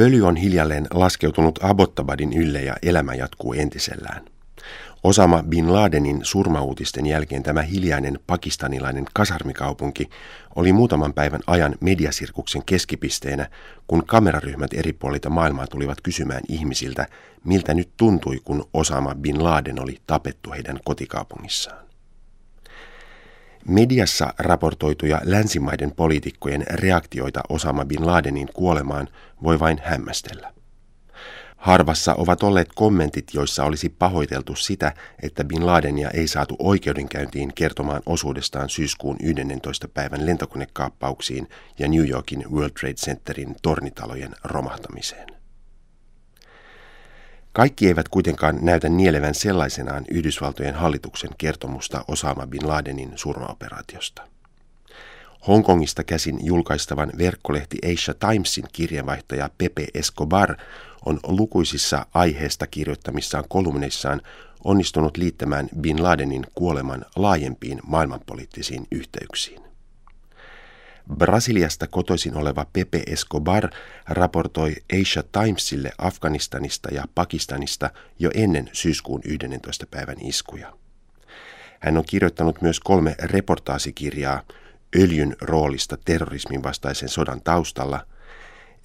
Pöly on hiljalleen laskeutunut Abbottabadin ylle ja elämä jatkuu entisellään. Osama Bin Ladenin surmauutisten jälkeen tämä hiljainen pakistanilainen kasarmikaupunki oli muutaman päivän ajan mediasirkuksen keskipisteenä, kun kameraryhmät eri puolilta maailmaa tulivat kysymään ihmisiltä, miltä nyt tuntui, kun Osama Bin Laden oli tapettu heidän kotikaupungissaan. Mediassa raportoituja länsimaiden poliitikkojen reaktioita Osama Bin Ladenin kuolemaan voi vain hämmästellä. Harvassa ovat olleet kommentit, joissa olisi pahoiteltu sitä, että Bin Ladenia ei saatu oikeudenkäyntiin kertomaan osuudestaan syyskuun 11. päivän lentokonekaappauksiin ja New Yorkin World Trade Centerin tornitalojen romahtamiseen. Kaikki eivät kuitenkaan näytä nielevän sellaisenaan Yhdysvaltojen hallituksen kertomusta Osama Bin Ladenin surmaoperaatiosta. Hongkongista käsin julkaistavan verkkolehti Asia Timesin kirjeenvaihtaja Pepe Escobar on lukuisissa aiheesta kirjoittamissaan kolumneissaan onnistunut liittämään Bin Ladenin kuoleman laajempiin maailmanpoliittisiin yhteyksiin. Brasiliasta kotoisin oleva Pepe Escobar raportoi Asia Timesille Afganistanista ja Pakistanista jo ennen syyskuun 11. päivän iskuja. Hän on kirjoittanut myös kolme reportaasikirjaa öljyn roolista terrorismin vastaisen sodan taustalla,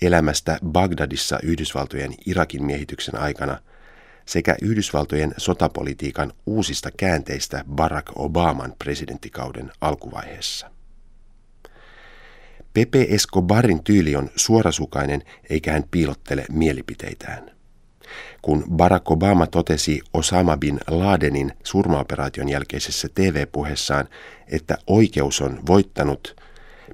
elämästä Bagdadissa Yhdysvaltojen Irakin miehityksen aikana sekä Yhdysvaltojen sotapolitiikan uusista käänteistä Barack Obaman presidenttikauden alkuvaiheessa. Pepe Escobarin tyyli on suorasukainen eikä hän piilottele mielipiteitään. Kun Barack Obama totesi Osama bin Ladenin surmaoperaation jälkeisessä TV-puheessaan, että oikeus on voittanut,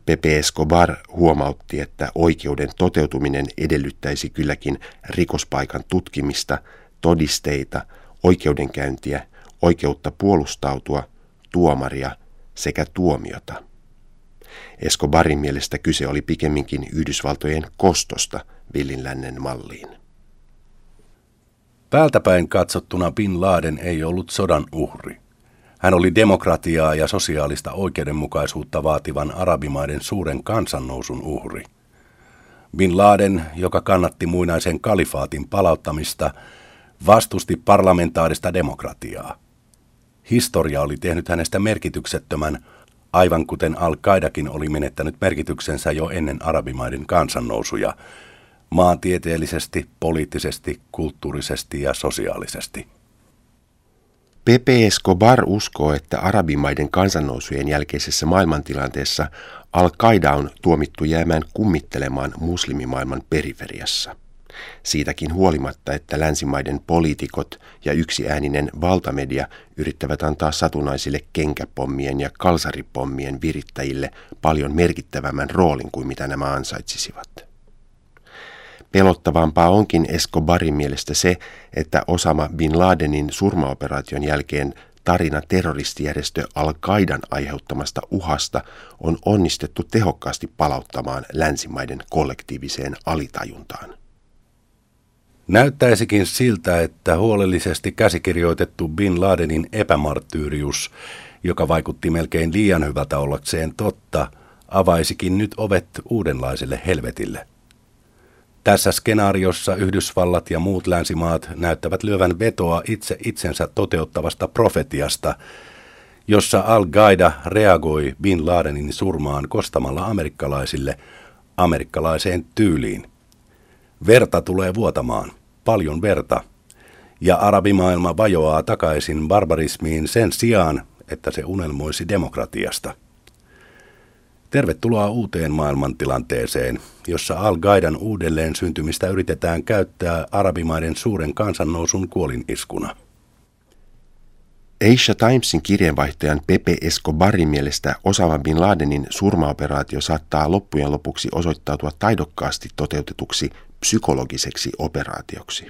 Pepe Escobar huomautti, että oikeuden toteutuminen edellyttäisi kylläkin rikospaikan tutkimista, todisteita, oikeudenkäyntiä, oikeutta puolustautua, tuomaria sekä tuomiota. Escobarin mielestä kyse oli pikemminkin Yhdysvaltojen kostosta villinlännen malliin. Päältäpäin katsottuna Bin Laden ei ollut sodan uhri. Hän oli demokratiaa ja sosiaalista oikeudenmukaisuutta vaativan arabimaiden suuren kansannousun uhri. Bin Laden, joka kannatti muinaisen kalifaatin palauttamista, vastusti parlamentaarista demokratiaa. Historia oli tehnyt hänestä merkityksettömän, aivan kuten Al-Qaidakin oli menettänyt merkityksensä jo ennen arabimaiden kansannousuja, maantieteellisesti, poliittisesti, kulttuurisesti ja sosiaalisesti. Pepe Escobar uskoo, että arabimaiden kansannousujen jälkeisessä maailmantilanteessa Al-Qaida on tuomittu jäämään kummittelemaan muslimimaailman periferiassa. Siitäkin huolimatta, että länsimaiden poliitikot ja yksiääninen valtamedia yrittävät antaa satunnaisille kenkäpommien ja kalsaripommien virittäjille paljon merkittävämmän roolin kuin mitä nämä ansaitsisivat. Pelottavampaa onkin Escobarin mielestä se, että Osama Bin Ladenin surmaoperaation jälkeen tarina terroristijärjestö Al-Qaidan aiheuttamasta uhasta on onnistettu tehokkaasti palauttamaan länsimaiden kollektiiviseen alitajuntaan. Näyttäisikin siltä, että huolellisesti käsikirjoitettu Bin Ladenin epämarttyyrius, joka vaikutti melkein liian hyvältä ollakseen totta, avaisikin nyt ovet uudenlaiselle helvetille. Tässä skenaariossa Yhdysvallat ja muut länsimaat näyttävät lyövän vetoa itse itsensä toteuttavasta profetiasta, jossa Al-Qaida reagoi Bin Ladenin surmaan kostamalla amerikkalaisille amerikkalaiseen tyyliin. Verta tulee vuotamaan, paljon verta, ja arabimaailma vajoaa takaisin barbarismiin sen sijaan, että se unelmoisi demokratiasta. Tervetuloa uuteen maailmantilanteeseen, jossa Al-Qaidan uudelleen syntymistä yritetään käyttää arabimaiden suuren kansannousun kuoliniskuna. Asia Timesin kirjeenvaihtajan Pepe Escobarin mielestä Osama Bin Ladenin surmaoperaatio saattaa loppujen lopuksi osoittautua taidokkaasti toteutetuksi psykologiseksi operaatioksi.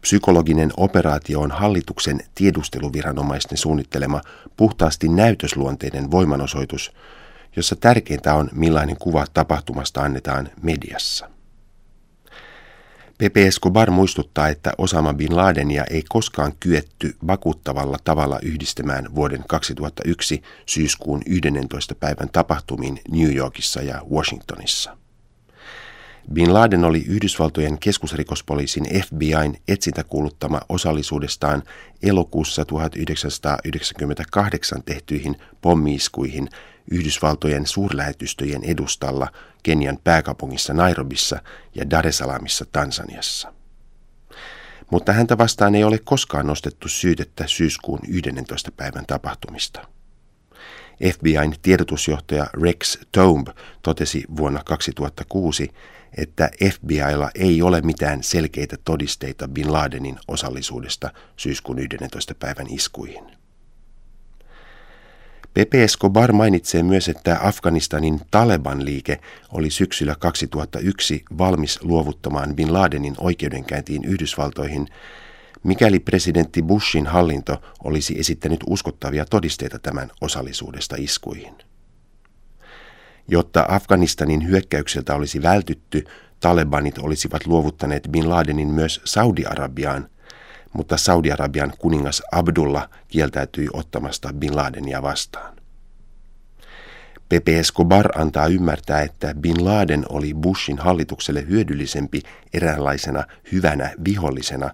Psykologinen operaatio on hallituksen tiedusteluviranomaisten suunnittelema puhtaasti näytösluonteinen voimanosoitus, jossa tärkeintä on millainen kuva tapahtumasta annetaan mediassa. Pepe Escobar muistuttaa, että Osama Bin Ladenia ei koskaan kyetty vakuuttavalla tavalla yhdistämään vuoden 2001 syyskuun 11. päivän tapahtumiin New Yorkissa ja Washingtonissa. Bin Laden oli Yhdysvaltojen keskusrikospoliisin FBIn etsintäkuuluttama osallisuudestaan elokuussa 1998 tehtyihin pommiiskuihin Yhdysvaltojen suurlähetystöjen edustalla Kenian pääkaupungissa Nairobissa ja Dar es Salaamissa Tansaniassa. Mutta häntä vastaan ei ole koskaan nostettu syytettä syyskuun 11. päivän tapahtumista. FBIn tiedotusjohtaja Rex Tomb totesi vuonna 2006, että FBIlla ei ole mitään selkeitä todisteita Bin Ladenin osallisuudesta syyskuun 11. päivän iskuihin. Pepe Escobar mainitsee myös, että Afganistanin Taleban-liike oli syksyllä 2001 valmis luovuttamaan Bin Ladenin oikeudenkäyntiin Yhdysvaltoihin, mikäli presidentti Bushin hallinto olisi esittänyt uskottavia todisteita tämän osallisuudesta iskuihin. Jotta Afganistanin hyökkäykseltä olisi vältytty, Talebanit olisivat luovuttaneet Bin Ladenin myös Saudi-Arabiaan, mutta Saudi-Arabian kuningas Abdullah kieltäytyi ottamasta Bin Ladenia vastaan. Pepe Escobar antaa ymmärtää, että Bin Laden oli Bushin hallitukselle hyödyllisempi eräänlaisena hyvänä vihollisena,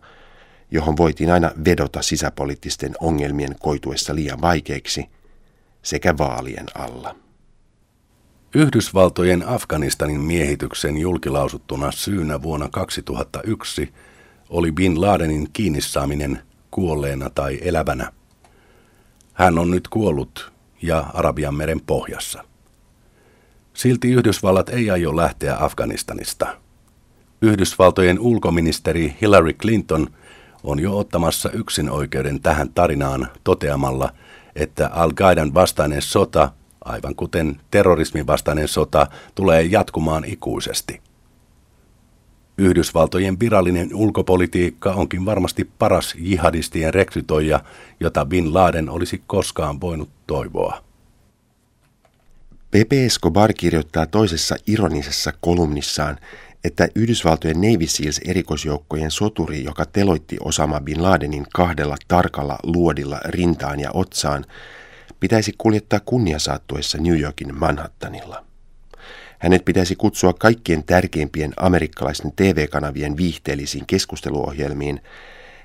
johon voitiin aina vedota sisäpoliittisten ongelmien koituessa liian vaikeiksi sekä vaalien alla. Yhdysvaltojen Afganistanin miehityksen julkilausuttuna syynä vuonna 2001 oli Bin Ladenin kiinnissaaminen kuolleena tai elävänä. Hän on nyt kuollut ja Arabian meren pohjassa. Silti Yhdysvallat ei aio lähteä Afganistanista. Yhdysvaltojen ulkoministeri Hillary Clinton on jo ottamassa yksin oikeuden tähän tarinaan toteamalla, että Al-Qaidan vastainen sota aivan kuten terrorismin vastainen sota, tulee jatkumaan ikuisesti. Yhdysvaltojen virallinen ulkopolitiikka onkin varmasti paras jihadistien rekrytoija, jota Bin Laden olisi koskaan voinut toivoa. Pepe Escobar kirjoittaa toisessa ironisessa kolumnissaan, että Yhdysvaltojen Navy Seals erikoisjoukkojen soturi, joka teloitti Osama Bin Ladenin kahdella tarkalla luodilla rintaan ja otsaan, pitäisi kuljettaa kunniasaattuessa New Yorkin Manhattanilla. Hänet pitäisi kutsua kaikkien tärkeimpien amerikkalaisten TV-kanavien viihteellisiin keskusteluohjelmiin.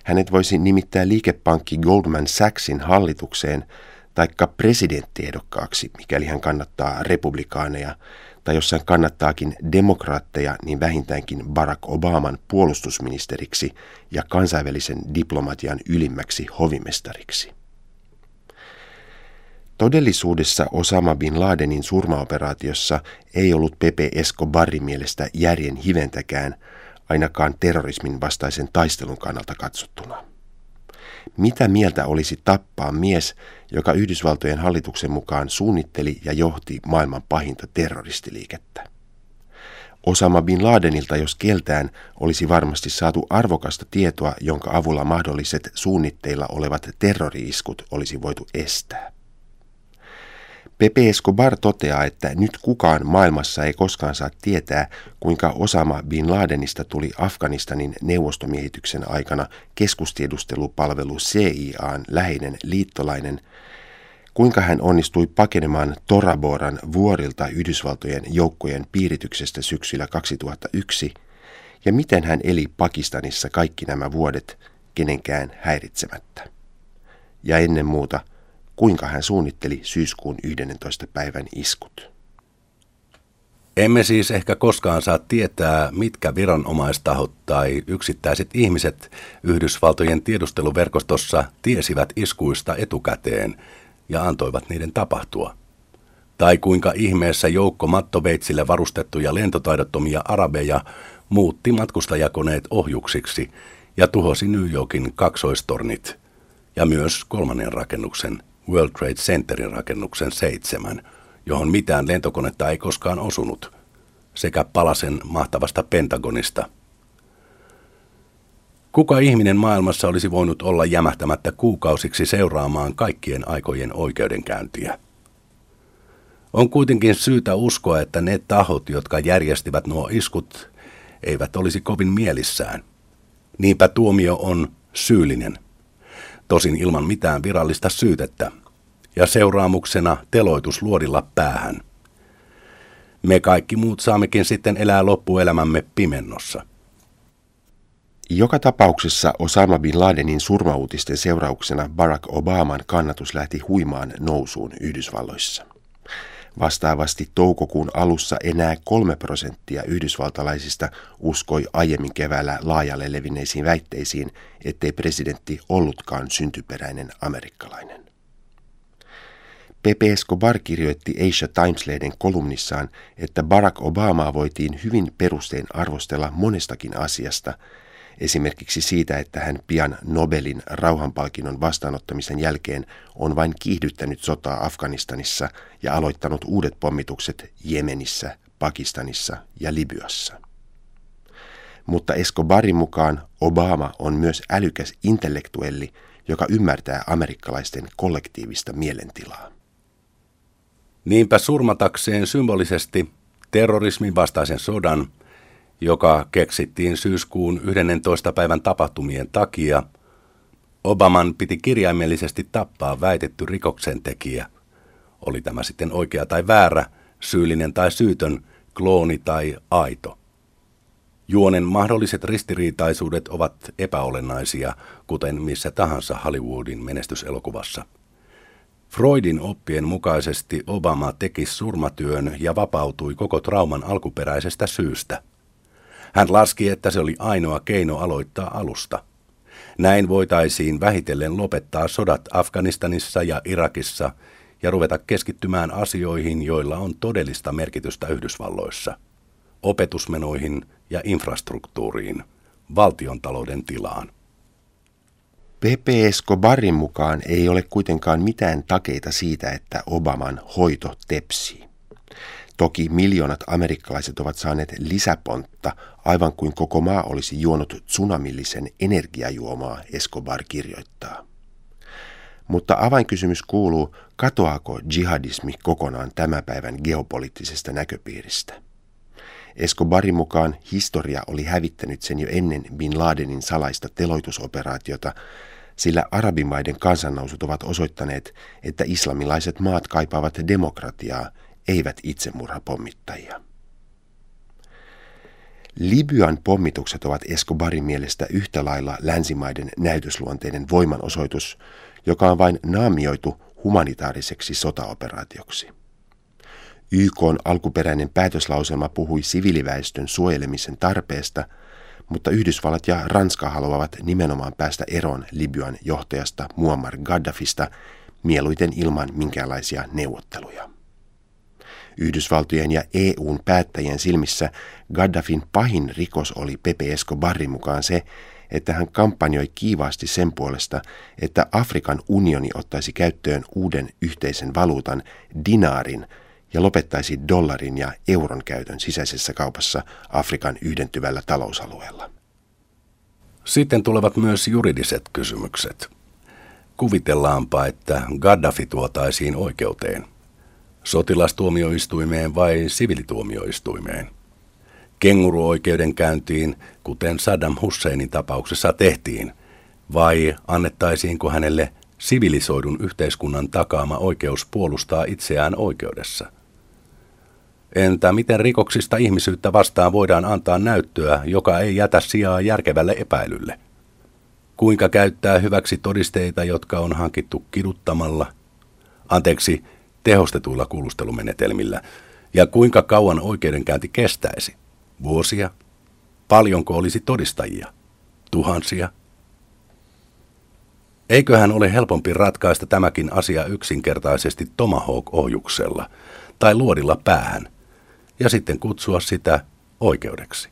Hänet voisi nimittää liikepankki Goldman Sachsin hallitukseen taikka presidenttiehdokkaaksi, mikäli hän kannattaa republikaaneja, tai jos hän kannattaakin demokraatteja, niin vähintäänkin Barack Obaman puolustusministeriksi ja kansainvälisen diplomatian ylimmäksi hovimestariksi. Todellisuudessa Osama bin Ladenin surmaoperaatiossa ei ollut Pepe Escobarin mielestä järjen hiventäkään, ainakaan terrorismin vastaisen taistelun kannalta katsottuna. Mitä mieltä olisi tappaa mies, joka Yhdysvaltojen hallituksen mukaan suunnitteli ja johti maailman pahinta terroristiliikettä? Osama bin Ladenilta, jos keltään, olisi varmasti saatu arvokasta tietoa, jonka avulla mahdolliset suunnitteilla olevat terroriiskut olisi voitu estää. Pepe Escobar toteaa, että nyt kukaan maailmassa ei koskaan saa tietää, kuinka Osama Bin Ladenista tuli Afganistanin neuvostomiehityksen aikana keskustiedustelupalvelu CIAn läheinen liittolainen, kuinka hän onnistui pakenemaan Toraboran vuorilta Yhdysvaltojen joukkojen piirityksestä syksyllä 2001 ja miten hän eli Pakistanissa kaikki nämä vuodet kenenkään häiritsemättä. Ja ennen muuta – kuinka hän suunnitteli syyskuun 11. päivän iskut. Emme siis ehkä koskaan saa tietää, mitkä viranomaistahot tai yksittäiset ihmiset Yhdysvaltojen tiedusteluverkostossa tiesivät iskuista etukäteen ja antoivat niiden tapahtua. Tai kuinka ihmeessä joukko mattoveitsille varustettuja lentotaidottomia arabeja muutti matkustajakoneet ohjuksiksi ja tuhosi New Yorkin kaksoistornit ja myös kolmannen rakennuksen World Trade Centerin rakennuksen seitsemän, johon mitään lentokonetta ei koskaan osunut, sekä palasen mahtavasta Pentagonista. Kuka ihminen maailmassa olisi voinut olla jämähtämättä kuukausiksi seuraamaan kaikkien aikojen oikeudenkäyntiä? On kuitenkin syytä uskoa, että ne tahot, jotka järjestivät nuo iskut, eivät olisi kovin mielissään. Niinpä tuomio on syyllinen – tosin ilman mitään virallista syytettä, ja seuraamuksena teloitus luodilla päähän. Me kaikki muut saammekin sitten elää loppuelämämme pimennossa. Joka tapauksessa Osama Bin Ladenin surmauutisten seurauksena Barack Obaman kannatus lähti huimaan nousuun Yhdysvalloissa. Vastaavasti toukokuun alussa enää kolme prosenttia yhdysvaltalaisista uskoi aiemmin keväällä laajalle levinneisiin väitteisiin, ettei presidentti ollutkaan syntyperäinen amerikkalainen. Pepe Escobar kirjoitti Asia Times-lehden kolumnissaan, että Barack Obamaa voitiin hyvin perustein arvostella monestakin asiasta, esimerkiksi siitä, että hän pian Nobelin rauhanpalkinnon vastaanottamisen jälkeen on vain kiihdyttänyt sotaa Afganistanissa ja aloittanut uudet pommitukset Jemenissä, Pakistanissa ja Libyassa. Mutta Escobarin mukaan Obama on myös älykäs intellektuelli, joka ymmärtää amerikkalaisten kollektiivista mielentilaa. Niinpä surmatakseen symbolisesti terrorismin vastaisen sodan, joka keksittiin syyskuun 11. päivän tapahtumien takia, Obaman piti kirjaimellisesti tappaa väitetty rikoksentekijä. Oli tämä sitten oikea tai väärä, syyllinen tai syytön, klooni tai aito. Juonen mahdolliset ristiriitaisuudet ovat epäolennaisia, kuten missä tahansa Hollywoodin menestyselokuvassa – Freudin oppien mukaisesti Obama teki surmatyön ja vapautui koko trauman alkuperäisestä syystä. Hän laski, että se oli ainoa keino aloittaa alusta. Näin voitaisiin vähitellen lopettaa sodat Afganistanissa ja Irakissa ja ruveta keskittymään asioihin, joilla on todellista merkitystä Yhdysvalloissa. Opetusmenoihin ja infrastruktuuriin, valtiontalouden tilaan. Pepe Escobarin mukaan ei ole kuitenkaan mitään takeita siitä, että Obaman hoito tepsii. Toki miljoonat amerikkalaiset ovat saaneet lisäpontta, aivan kuin koko maa olisi juonut tsunamillisen energiajuomaa, Escobar kirjoittaa. Mutta avainkysymys kuuluu, katoaako jihadismi kokonaan tämän päivän geopoliittisesta näköpiiristä? Escobarin mukaan historia oli hävittänyt sen jo ennen Bin Ladenin salaista teloitusoperaatiota, sillä arabimaiden kansannousut ovat osoittaneet, että islamilaiset maat kaipaavat demokratiaa, eivät itsemurhapommittajia. Libyan pommitukset ovat Escobarin mielestä yhtä lailla länsimaiden näytösluonteinen voimanosoitus, joka on vain naamioitu humanitaariseksi sotaoperaatioksi. YK on alkuperäinen päätöslauselma puhui siviiliväestön suojelemisen tarpeesta, mutta Yhdysvallat ja Ranska haluavat nimenomaan päästä eroon Libyan johtajasta Muammar Gaddafista mieluiten ilman minkäänlaisia neuvotteluja. Yhdysvaltojen ja EUn päättäjien silmissä Gaddafin pahin rikos oli Pepe Escobarin mukaan se, että hän kampanjoi kiivaasti sen puolesta, että Afrikan unioni ottaisi käyttöön uuden yhteisen valuutan, dinaarin, ja lopettaisi dollarin ja euron käytön sisäisessä kaupassa Afrikan yhdentyvällä talousalueella. Sitten tulevat myös juridiset kysymykset. Kuvitellaanpa, että Gaddafi tuotaisiin oikeuteen. Sotilastuomioistuimeen vai sivilituomioistuimeen? Kenguruoikeudenkäyntiin, kuten Saddam Husseinin tapauksessa tehtiin, vai annettaisiinko hänelle sivilisoidun yhteiskunnan takaama oikeus puolustaa itseään oikeudessa – Entä miten rikoksista ihmisyyttä vastaan voidaan antaa näyttöä, joka ei jätä sijaa järkevälle epäilylle? Kuinka käyttää hyväksi todisteita, jotka on hankittu kiduttamalla, anteeksi, tehostetuilla kuulustelumenetelmillä, ja kuinka kauan oikeudenkäynti kestäisi? Vuosia? Paljonko olisi todistajia? Tuhansia? Eiköhän ole helpompi ratkaista tämäkin asia yksinkertaisesti Tomahawk-ohjuksella tai luodilla päähän – ja sitten kutsua sitä oikeudeksi.